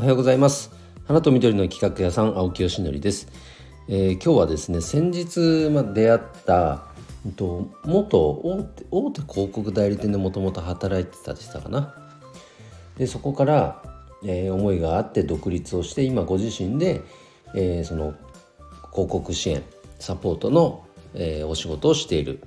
おはようございます。花と緑の企画屋さん青木よしのりです、えー、今日はですね先日ま出会ったと元大手大手広告代理店でもともと働いてたでしたかな。でそこから、えー、思いがあって独立をして今ご自身で、えー、その広告支援サポートの、えー、お仕事をしている、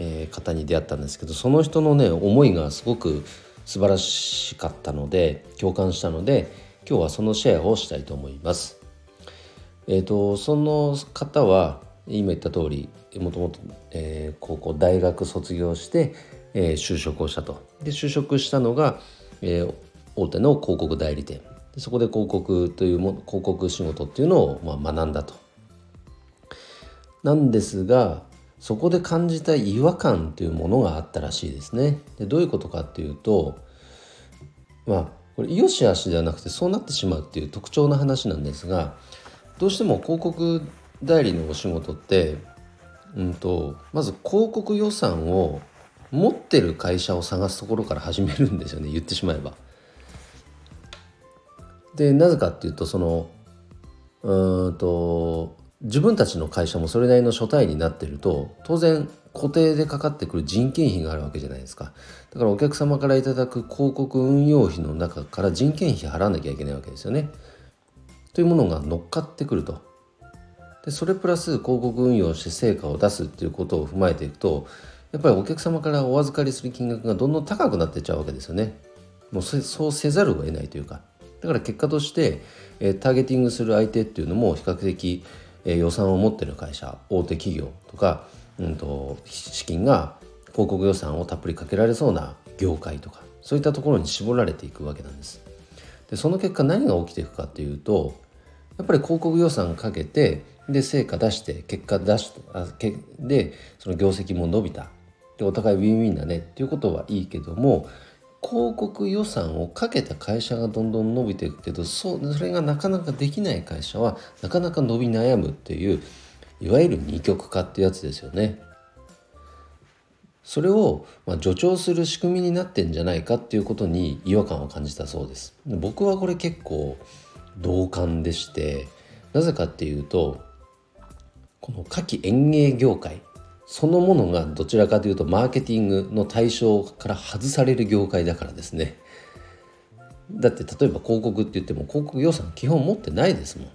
え、方に出会ったんですけどその人のね思いがすごく素晴らしかったので共感したので今日はそのシェアをしたいと思います。えーと、その方は今言った通りもともと高校大学卒業して、えー、就職をしたと。で就職したのが、えー、大手の広告代理店そこで広告というも広告仕事っていうのを、まあ、学んだと。なんですがそこで感じた違和感というものがあったらしいですね。でどういうことかっていうとまあこれ良し悪しではなくてそうなってしまうっていう特徴の話なんですがどうしても広告代理のお仕事って、うんと、まず広告予算を持ってる会社を探すところから始めるんですよね言ってしまえば。でなぜかっていうとそのうんと自分たちの会社もそれなりの所帯になってると当然固定でかかってくる人件費があるわけじゃないですか。だからお客様からいただく広告運用費の中から人件費払わなきゃいけないわけですよね。というものが乗っかってくると。でそれプラス広告運用して成果を出すっていうことを踏まえていくとやっぱりお客様からお預かりする金額がどんどん高くなっていっちゃうわけですよね。もうそうせざるを得ないというか。だから結果として、えターゲティングする相手っていうのも比較的え予算を持ってる会社大手企業とか、うんと、資金が広告予算をたっぷりかけられそうな業界とかそういったところに絞られていくわけなんです。でその結果何が起きていくかっていうとやっぱり広告予算かけてで成果出して結果出してあけでその業績も伸びたでお互いウィンウィンだねっていうことはいいけども広告予算をかけた会社がどんどん伸びていくけどそうそれがなかなかできない会社はなかなか伸び悩むっていういわゆる二極化ってやつですよね。それを、まあ、助長する仕組みになってんじゃないかっていうことに違和感を感じたそうです。僕はこれ結構同感でしてなぜかっていうとこの夏季園芸業界そのものがどちらかというとマーケティングの対象から外される業界だからですね。だって例えば広告って言っても広告予算基本持ってないですもん。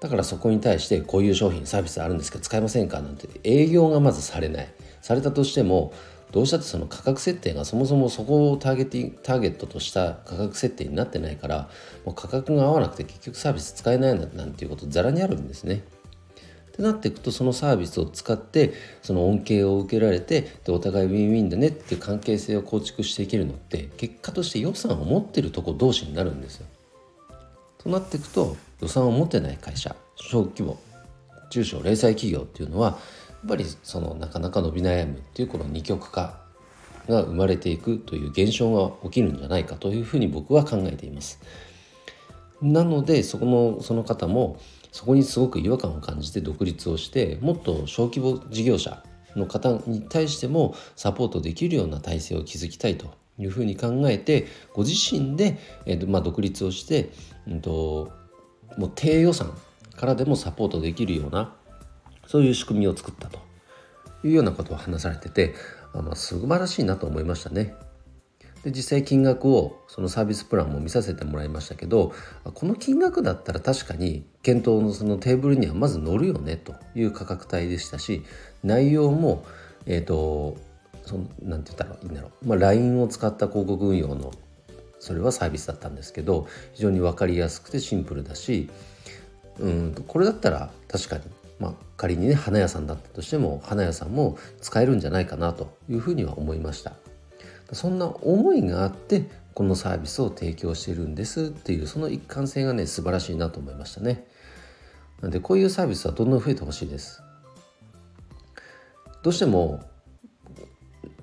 だからそこに対してこういう商品サービスあるんですけど使えませんかなんて営業がまずされない。されたとしてもどうしたってその価格設定がそもそもそこをターゲティターゲットとした価格設定になってないからもう価格が合わなくて結局サービス使えないなんていうことざらにあるんですね。ってなっていくとそのサービスを使ってその恩恵を受けられてでお互いウィンウィンだねっていう関係性を構築していけるのって結果として予算を持ってるとこ同士になるんですよ。となっていくと予算を持ってない会社小規模中小零細企業っていうのはやっぱりそのなかなか伸び悩むっていうこの二極化が生まれていくという現象が起きるんじゃないかというふうに僕は考えています。なのでそこのその方もそこにすごく違和感を感じて独立をしてもっと小規模事業者の方に対してもサポートできるような体制を築きたいというふうに考えてご自身で、えーまあ、独立をして、うんと、もう低予算からでもサポートできるようなそういう仕組みを作ったというようなことを話されててあ、まあ、素晴らしいなと思いましたね。で実際金額をそのサービスプランも見させてもらいましたけどこの金額だったら確かに検討のそのテーブルにはまず乗るよねという価格帯でしたし内容もえっ、ー、とそのなんて言ったらいいんだろう、まあ、LINE を使った広告運用のそれはサービスだったんですけど非常に分かりやすくてシンプルだしうんこれだったら確かにまあ、仮にね花屋さんだったとしても花屋さんも使えるんじゃないかなというふうには思いました。そんな思いがあってこのサービスを提供してるんですっていうその一貫性がね素晴らしいなと思いましたね。なのでこういうサービスはどんどん増えてほしいです。どうしても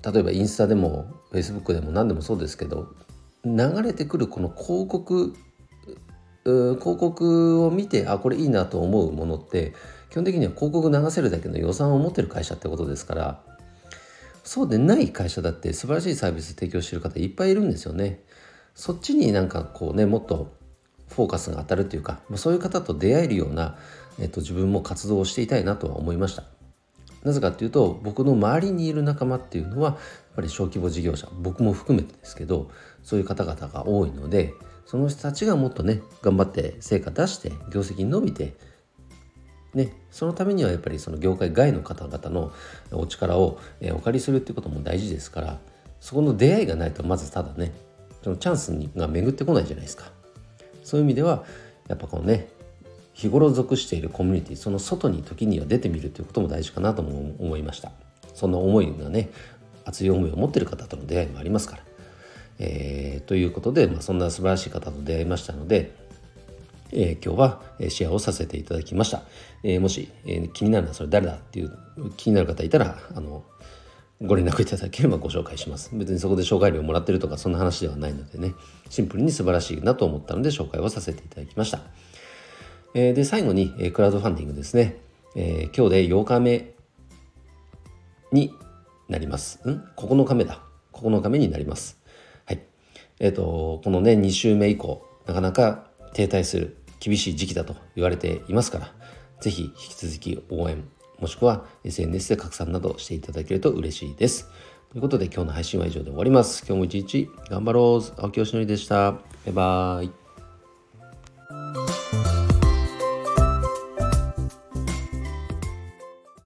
例えばインスタでもフェイスブックでも何でもそうですけど流れてくるこの広告広告を見てあこれいいなと思うものって基本的には広告流せるだけの予算を持ってる会社ってことですからそうでない会社だって素晴らしいサービス提供してる方いっぱいいるんですよね。そっちになんかこうねもっとフォーカスが当たるというか、そういう方と出会えるような、えっと、自分も活動をしていたいなとは思いました。なぜかっていうと僕の周りにいる仲間っていうのはやっぱり小規模事業者僕も含めてですけどそういう方々が多いのでその人たちがもっとね頑張って成果出して業績伸びてね、そのためにはやっぱりその業界外の方々のお力をお借りするっていうことも大事ですからそこの出会いがないとまずただねそのチャンスが巡ってこないじゃないですか。そういう意味ではやっぱこのね日頃属しているコミュニティその外に時には出てみるということも大事かなとも思いました。そんな思いがね熱い思いを持ってる方との出会いもありますから、えー、ということで、まあ、そんな素晴らしい方と出会いましたのでえー、今日はシェアをさせていただきました。えー、もし、えー、気になるのはそれ誰だっていう気になる方いたら、あの、ご連絡いただければご紹介します。別にそこで紹介料もらってるとかそんな話ではないのでね、シンプルに素晴らしいなと思ったので紹介をさせていただきました。えー、で、最後に、えー、クラウドファンディングですね。えー、今日で8日目になります。ん ?9 日目だ。9日目になります。はい。えっ、ー、と、このね、2週目以降、なかなか停滞する厳しい時期だと言われていますから、ぜひ引き続き応援、もしくは SNS で拡散などしていただけると嬉しいです。ということで今日の配信は以上で終わります。今日も一日頑張ろう。青木よしのりでした。バイバーイ。